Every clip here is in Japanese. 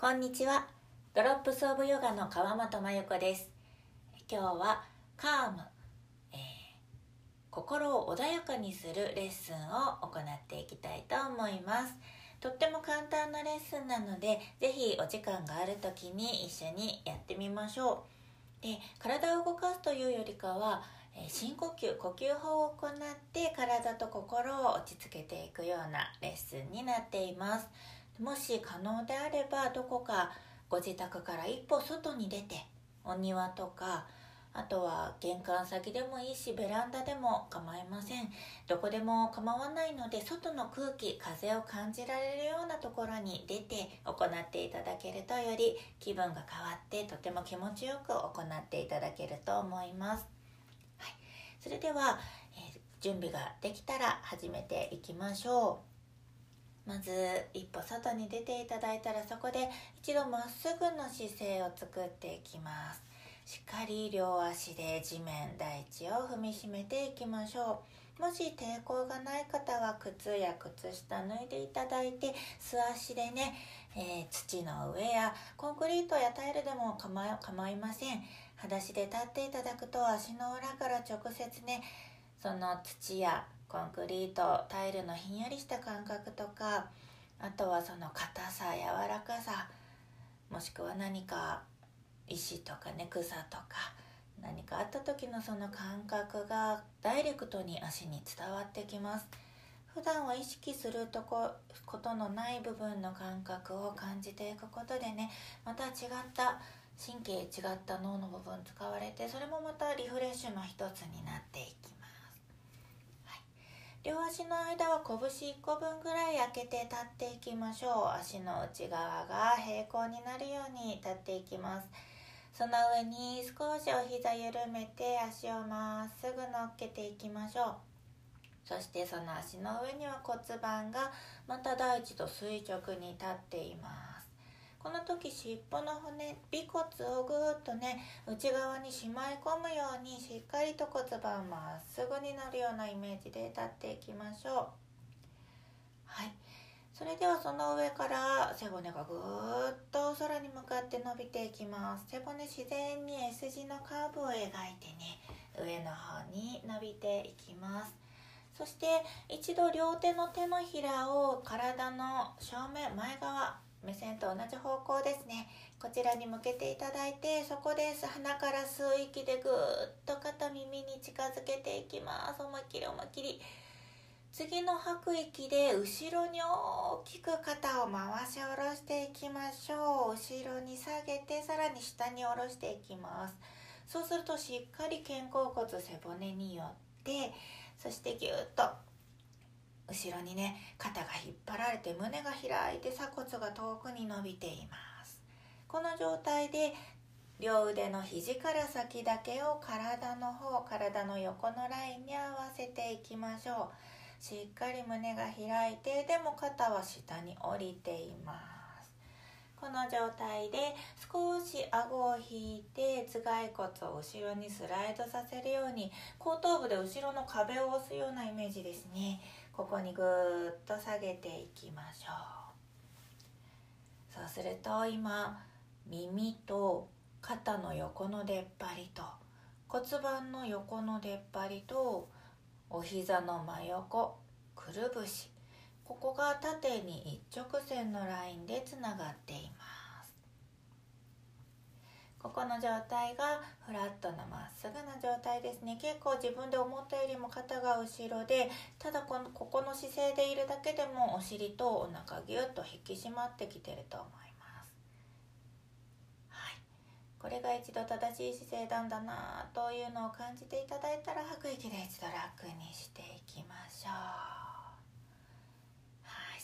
こんにちは。ドロップスオブヨガの川本真由子です。今日はカーム、えー、心を穏やかにするレッスンを行っていきたいと思います。とっても簡単なレッスンなので是非お時間がある時に一緒にやってみましょう。で体を動かすというよりかは深呼吸呼吸法を行って体と心を落ち着けていくようなレッスンになっています。もし可能であればどこかご自宅から一歩外に出てお庭とかあとは玄関先でもいいしベランダでも構いません。どこでも構わないので外の空気風を感じられるようなところに出て行っていただけるとより気分が変わってとても気持ちよく行っていただけると思います、はい、それでは、えー、準備ができたら始めていきましょう。まず一歩外に出ていただいたらそこで一度まっすぐの姿勢を作っていきます。しっかり両足で地面大地を踏みしめていきましょう。もし抵抗がない方は靴や靴下脱いでいただいて素足でね、えー、土の上やコンクリートやタイルでも構いません。裸足で立っていただくと足の裏から直接ねその土やコンクリートタイルのひんやりした感覚とかあとはその硬さ柔らかさもしくは何か石とかね草とか何かあった時のその感覚がダイレクトに足に伝わってきます。普段は意識するとこことのない部分の感覚を感じていくことでねまた違った神経違った脳の部分使われてそれもまたリフレッシュの一つになっていきます、はい、両足の間は拳1個分ぐらい開けて立っていきましょう。足の内側が平行になるように立っていきます。その上に少しお膝緩めて足をまっすぐ乗っけていきましょう。そしてその足の上には骨盤がまた大地と垂直に立っています。この時尻尾の骨尾骨をぐーっとね内側にしまい込むようにしっかりと骨盤まっすぐになるようなイメージで立っていきましょう。はい。それではその上から背骨がぐーっと空に向かって伸びていきます。背骨自然に S 字のカーブを描いてね上の方に伸びていきます。そして一度両手の手のひらを体の正面前側目線と同じ方向ですね。こちらに向けていただいてそこです鼻から吸う息でぐーっと肩耳に近づけていきます。思いっきり思いっきり。次の吐く息で後ろに大きく肩を回し下ろしていきましょう。後ろに下げてさらに下に下ろしていきます。そうするとしっかり肩甲骨背骨に寄ってそしてぎゅっと後ろにね肩が引っ張られて胸が開いて鎖骨が遠くに伸びています。この状態で両腕の肘から先だけを体の方体の横のラインに合わせていきましょう。しっかり胸が開いてでも肩は下に降りています。この状態で少し顎を引いて頭蓋骨を後ろにスライドさせるように後頭部で後ろの壁を押すようなイメージですね。ここにぐーっと下げていきましょう。そうすると今耳と肩の横の出っ張りと骨盤の横の出っ張りとお膝の真横くるぶしここが縦に一直線のラインでつながっています。ここの状態がフラットなまっすぐな状態ですね。結構自分で思ったよりも肩が後ろでただこのここの姿勢でいるだけでもお尻とお腹ぎゅっと引き締まってきてると思います。これが一度正しい姿勢なんだなというのを感じていただいたら吐く息で一度楽にしていきましょう。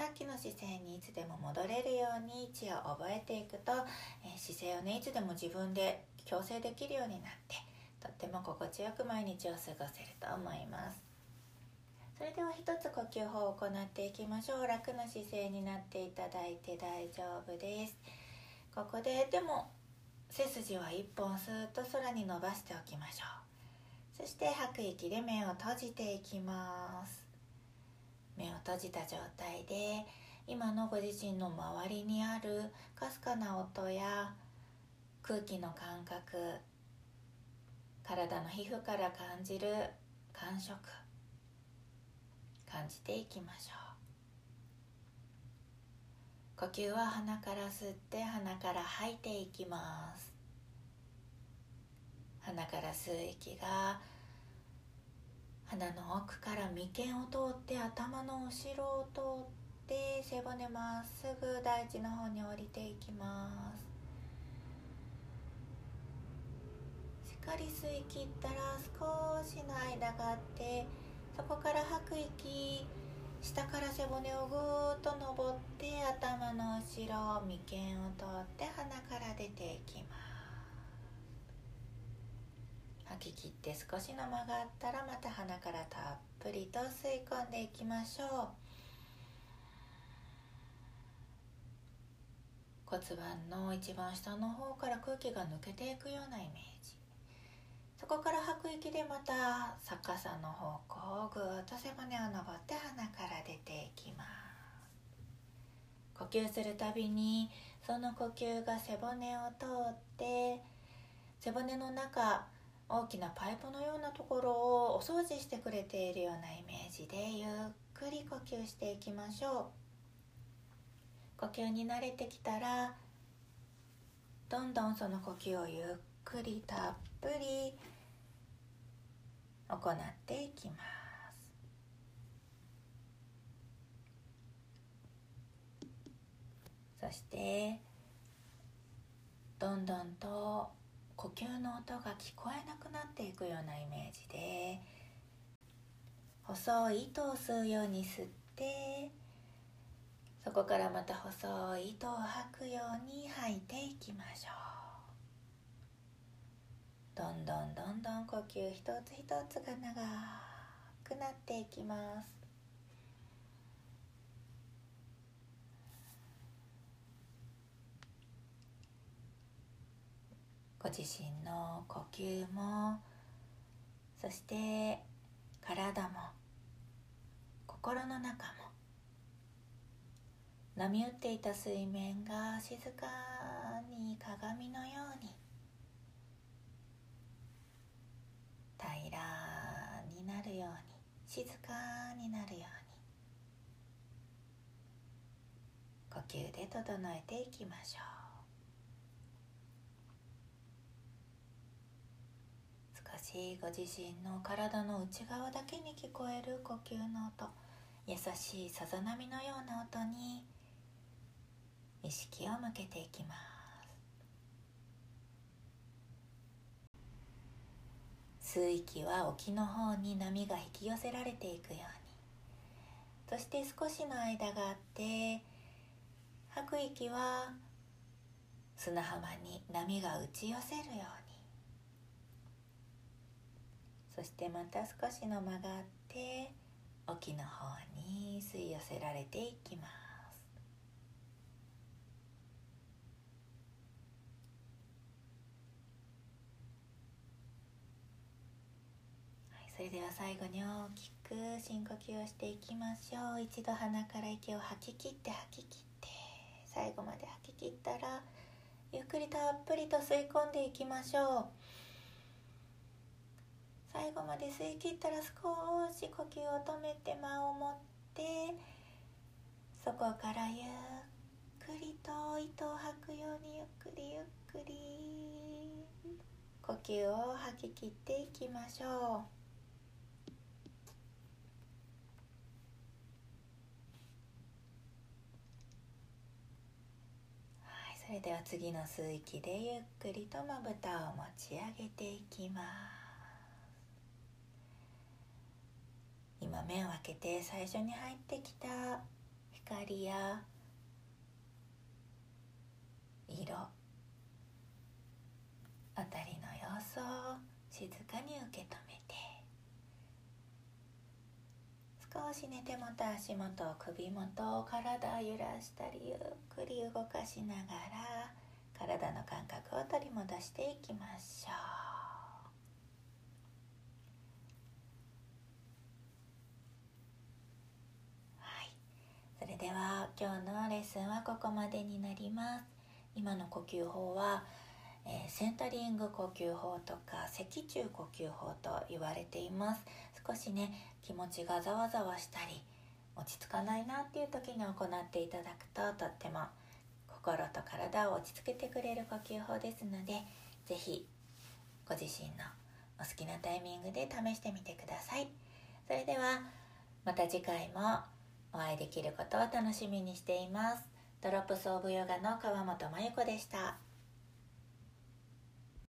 さっきの姿勢にいつでも戻れるように位置を覚えていくと、えー、姿勢をねいつでも自分で矯正できるようになってとっても心地よく毎日を過ごせると思います。それでは一つ呼吸法を行っていきましょう。楽な姿勢になっていただいて大丈夫です。ここででも背筋は一本スーッと空に伸ばしておきましょう。そして吐く息で目を閉じていきます。目を閉じた状態で今のご自身の周りにあるかすかな音や空気の感覚体の皮膚から感じる感触感じていきましょう。呼吸は鼻から吸って鼻から吐いていきます。鼻から吸う息が鼻の奥から眉間を通って頭の後ろを通って背骨まっすぐ大地の方に降りていきます。しっかり吸い切ったら少しの間があってそこから吐く息下から背骨をぐーっと登って頭の後ろ眉間を通って鼻から出ていきます吐き切って少しの間があったらまた鼻からたっぷりと吸い込んでいきましょう。骨盤の一番下の方から空気が抜けていくようなイメージ。そこから吐く息でまた逆さの方向をぐーっと背骨を登って鼻から出ていきます。呼吸するたびにその呼吸が背骨を通って背骨の中大きなパイプのようなところをお掃除してくれているようなイメージでゆっくり呼吸していきましょう。呼吸に慣れてきたらどんどんその呼吸をゆっくりたっぷり行っていきます。そしてどんどんと呼吸の音が聞こえなくなっていくようなイメージで細い糸を吸うように吸ってそこからまた細い糸を吐くように吐いていきましょう。どんどんどんどん呼吸一つ一つが長くなっていきます。ご自身の呼吸もそして体も心の中も波打っていた水面が静かに鏡のように平らになるように静かになるように呼吸で整えていきましょう。しご自身の体の内側だけに聞こえる呼吸の音。優しいさざ波のような音に意識を向けていきます。吸う息は沖の方に波が引き寄せられていくように。そして少しの間があって吐く息は砂浜に波が打ち寄せるように。そしてまた少しの間があって沖の方に吸い寄せられていきます、はい、それでは最後に大きく深呼吸をしていきましょう。一度鼻から息を吐き切って吐き切って最後まで吐き切ったらゆっくりたっぷりと吸い込んでいきましょう。最後まで吸い切ったら少し呼吸を止めて間を持ってそこからゆっくりと糸を吐くようにゆっくりゆっくり呼吸を吐き切っていきましょう。それでは次の吸う息でゆっくりとまぶたを持ち上げていきます。今目を開けて最初に入ってきた光や色あたりの様子を静かに受け止めて少し寝てもた足元首元体を揺らしたりゆっくり動かしながら体の感覚を取り戻していきましょうででは今日のレッスンはここまでになります。今の呼吸法は、えー、センタリング呼吸法とか脊柱呼吸法と言われています。少しね気持ちがざわざわしたり落ち着かないなっていう時に行っていただくととっても心と体を落ち着けてくれる呼吸法ですので是非ご自身のお好きなタイミングで試してみてくださいそれではまた次回もお会いできることを楽しみにしていますドロップスオブヨガの川本真由子でした。